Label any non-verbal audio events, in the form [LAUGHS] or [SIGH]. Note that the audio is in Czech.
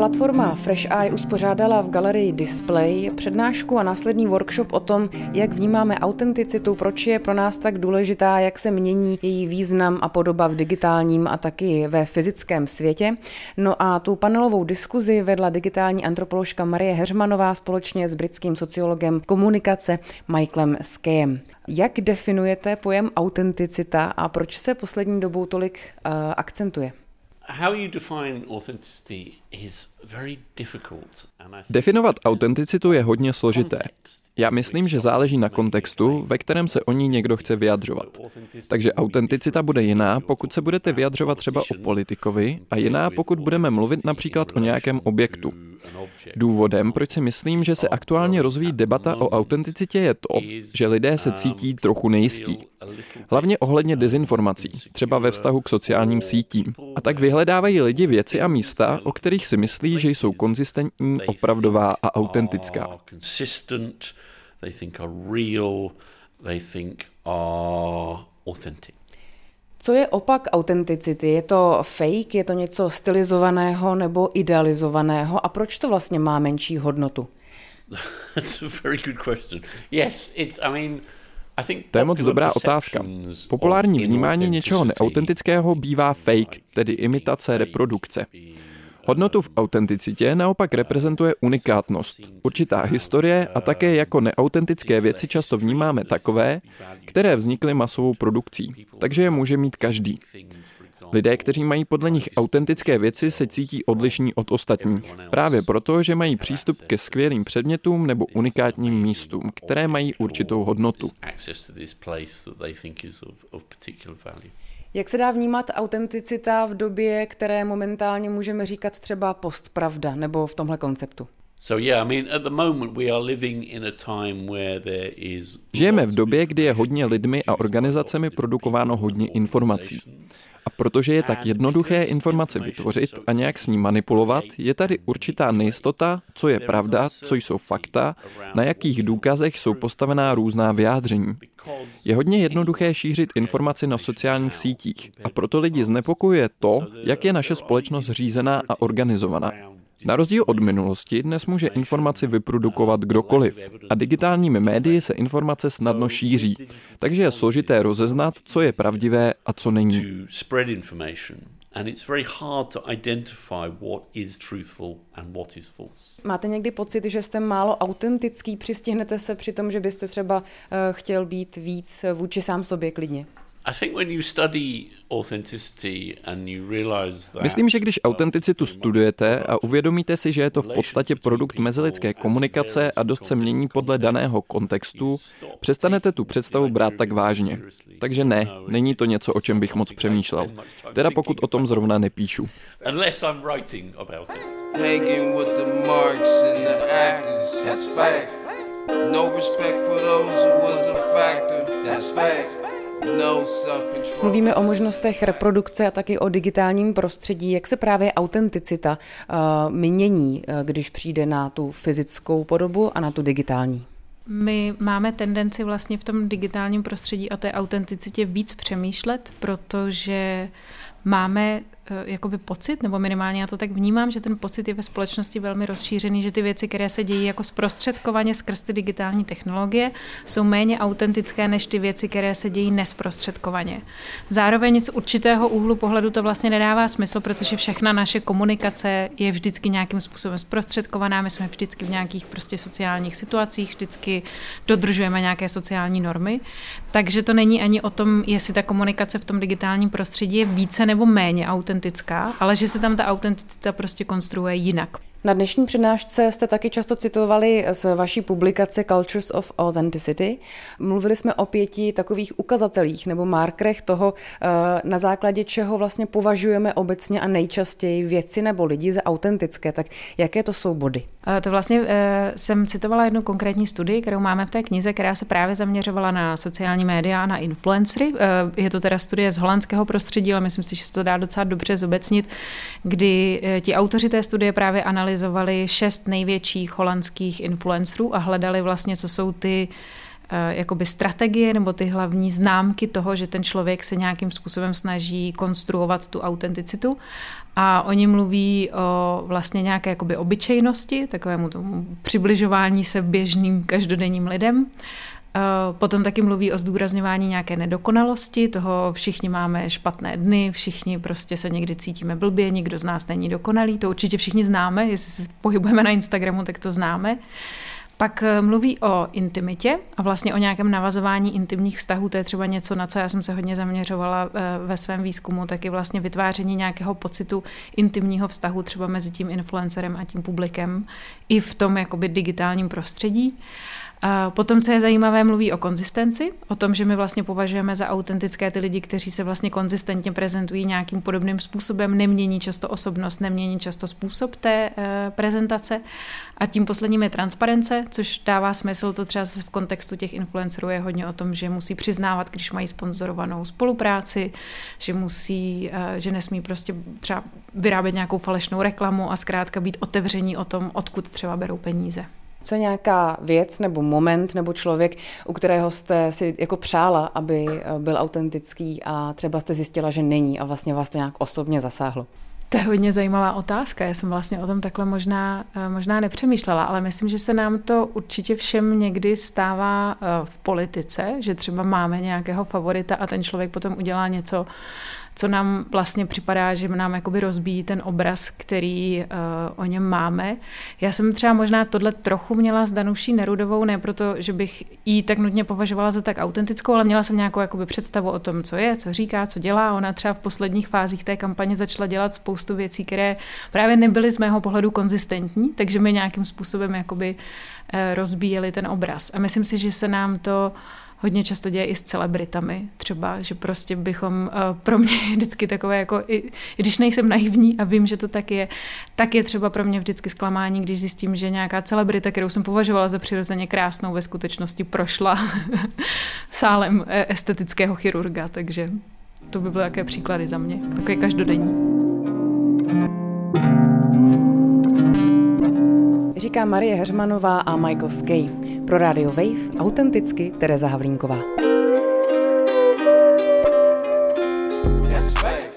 platforma Fresh Eye uspořádala v galerii Display přednášku a následný workshop o tom, jak vnímáme autenticitu, proč je pro nás tak důležitá, jak se mění její význam a podoba v digitálním a taky ve fyzickém světě. No a tu panelovou diskuzi vedla digitální antropoložka Marie Heřmanová společně s britským sociologem komunikace Michaelem Skayem. Jak definujete pojem autenticita a proč se poslední dobou tolik uh, akcentuje? Definovat autenticitu je hodně složité. Já myslím, že záleží na kontextu, ve kterém se o ní někdo chce vyjadřovat. Takže autenticita bude jiná, pokud se budete vyjadřovat třeba o politikovi a jiná, pokud budeme mluvit například o nějakém objektu. Důvodem, proč si myslím, že se aktuálně rozvíjí debata o autenticitě, je to, že lidé se cítí trochu nejistí. Hlavně ohledně dezinformací, třeba ve vztahu k sociálním sítím. A tak vyhledávají lidi věci a místa, o kterých si myslí, že jsou konzistentní, opravdová a autentická. Co je opak autenticity? Je to fake, je to něco stylizovaného nebo idealizovaného a proč to vlastně má menší hodnotu? [LAUGHS] That's a very good question. Yes, it's, I mean, to je moc dobrá otázka. Populární vnímání něčeho neautentického bývá fake, tedy imitace, reprodukce. Hodnotu v autenticitě naopak reprezentuje unikátnost, určitá historie a také jako neautentické věci často vnímáme takové, které vznikly masovou produkcí, takže je může mít každý. Lidé, kteří mají podle nich autentické věci, se cítí odlišní od ostatních. Právě proto, že mají přístup ke skvělým předmětům nebo unikátním místům, které mají určitou hodnotu. Jak se dá vnímat autenticita v době, které momentálně můžeme říkat třeba postpravda nebo v tomhle konceptu? Žijeme v době, kdy je hodně lidmi a organizacemi produkováno hodně informací. A protože je tak jednoduché informace vytvořit a nějak s ní manipulovat, je tady určitá nejistota, co je pravda, co jsou fakta, na jakých důkazech jsou postavená různá vyjádření. Je hodně jednoduché šířit informaci na sociálních sítích a proto lidi znepokojuje to, jak je naše společnost řízená a organizovaná. Na rozdíl od minulosti dnes může informaci vyprodukovat kdokoliv a digitálními médii se informace snadno šíří, takže je složité rozeznat, co je pravdivé a co není. Máte někdy pocit, že jste málo autentický, přistihnete se při tom, že byste třeba uh, chtěl být víc vůči sám sobě klidně? Myslím, že když autenticitu studujete a uvědomíte si, že je to v podstatě produkt mezilidské komunikace a dost se mění podle daného kontextu, přestanete tu představu brát tak vážně. Takže ne, není to něco, o čem bych moc přemýšlel. Teda pokud o tom zrovna nepíšu. No respect for those who was a factor, that's fact. Mluvíme o možnostech reprodukce a taky o digitálním prostředí. Jak se právě autenticita uh, mění, uh, když přijde na tu fyzickou podobu a na tu digitální? My máme tendenci vlastně v tom digitálním prostředí o té autenticitě víc přemýšlet, protože máme Eh, jakoby pocit, nebo minimálně já to tak vnímám, že ten pocit je ve společnosti velmi rozšířený, že ty věci, které se dějí jako zprostředkovaně skrz ty digitální technologie, jsou méně autentické než ty věci, které se dějí nesprostředkovaně. Zároveň z určitého úhlu pohledu to vlastně nedává smysl, protože všechna naše komunikace je vždycky nějakým způsobem zprostředkovaná, my jsme vždycky v nějakých prostě sociálních situacích, vždycky dodržujeme nějaké sociální normy, takže to není ani o tom, jestli ta komunikace v tom digitálním prostředí je více nebo méně autentická, ale že se tam ta autenticita prostě konstruuje jinak. Na dnešní přednášce jste taky často citovali z vaší publikace Cultures of Authenticity. Mluvili jsme o pěti takových ukazatelích nebo markerech toho, eh, na základě čeho vlastně považujeme obecně a nejčastěji věci nebo lidi za autentické. Tak jaké to jsou body? To vlastně eh, jsem citovala jednu konkrétní studii, kterou máme v té knize, která se právě zaměřovala na sociální média a na influencery. Eh, je to teda studie z holandského prostředí, ale myslím si, že se to dá docela dobře zobecnit, kdy ti autoři té studie právě analyzovali šest největších holandských influencerů a hledali vlastně, co jsou ty eh, jakoby strategie nebo ty hlavní známky toho, že ten člověk se nějakým způsobem snaží konstruovat tu autenticitu. A oni mluví o vlastně nějaké jakoby obyčejnosti, takovému tomu přibližování se běžným každodenním lidem. Eh, potom taky mluví o zdůrazňování nějaké nedokonalosti, toho všichni máme špatné dny, všichni prostě se někdy cítíme blbě, nikdo z nás není dokonalý, to určitě všichni známe, jestli se pohybujeme na Instagramu, tak to známe. Pak eh, mluví o intimitě a vlastně o nějakém navazování intimních vztahů. To je třeba něco, na co já jsem se hodně zaměřovala eh, ve svém výzkumu, taky vlastně vytváření nějakého pocitu intimního vztahu třeba mezi tím influencerem a tím publikem i v tom jakoby digitálním prostředí. Potom, co je zajímavé, mluví o konzistenci, o tom, že my vlastně považujeme za autentické ty lidi, kteří se vlastně konzistentně prezentují nějakým podobným způsobem, nemění často osobnost, nemění často způsob té e, prezentace. A tím posledním je transparence, což dává smysl, to třeba v kontextu těch influencerů je hodně o tom, že musí přiznávat, když mají sponzorovanou spolupráci, že musí, e, že nesmí prostě třeba vyrábět nějakou falešnou reklamu a zkrátka být otevření o tom, odkud třeba berou peníze. Co nějaká věc nebo moment nebo člověk, u kterého jste si jako přála, aby eh, byl autentický a třeba jste zjistila, že není a vlastně vás to nějak osobně zasáhlo? To je hodně zajímavá otázka. Já jsem vlastně o tom takhle možná, eh, možná nepřemýšlela, ale myslím, že se nám to určitě všem někdy stává eh, v politice, že třeba máme nějakého favorita a ten člověk potom udělá něco, co nám vlastně připadá, že nám jakoby rozbíjí ten obraz, který uh, o něm máme. Já jsem třeba možná tohle trochu měla s Danuší Nerudovou, ne proto, že bych jí tak nutně považovala za tak autentickou, ale měla jsem nějakou jakoby představu o tom, co je, co říká, co dělá. Ona třeba v posledních fázích té kampaně začala dělat spoustu věcí, které právě nebyly z mého pohledu konzistentní, takže mi nějakým způsobem jakoby uh, rozbíjeli ten obraz. A myslím si, že se nám to hodně často děje i s celebritami třeba, že prostě bychom, eh, pro mě je vždycky takové jako, i, když nejsem naivní a vím, že to tak je, tak je třeba pro mě vždycky zklamání, když zjistím, že nějaká celebrita, kterou jsem považovala za přirozeně krásnou, ve skutečnosti prošla [LAUGHS] sálem eh, estetického chirurga, takže to by byly také příklady za mě, takové každodenní. Říká Marie Heřmanová a Michael Skay. Pro Radio Wave autenticky Tereza Havlínková.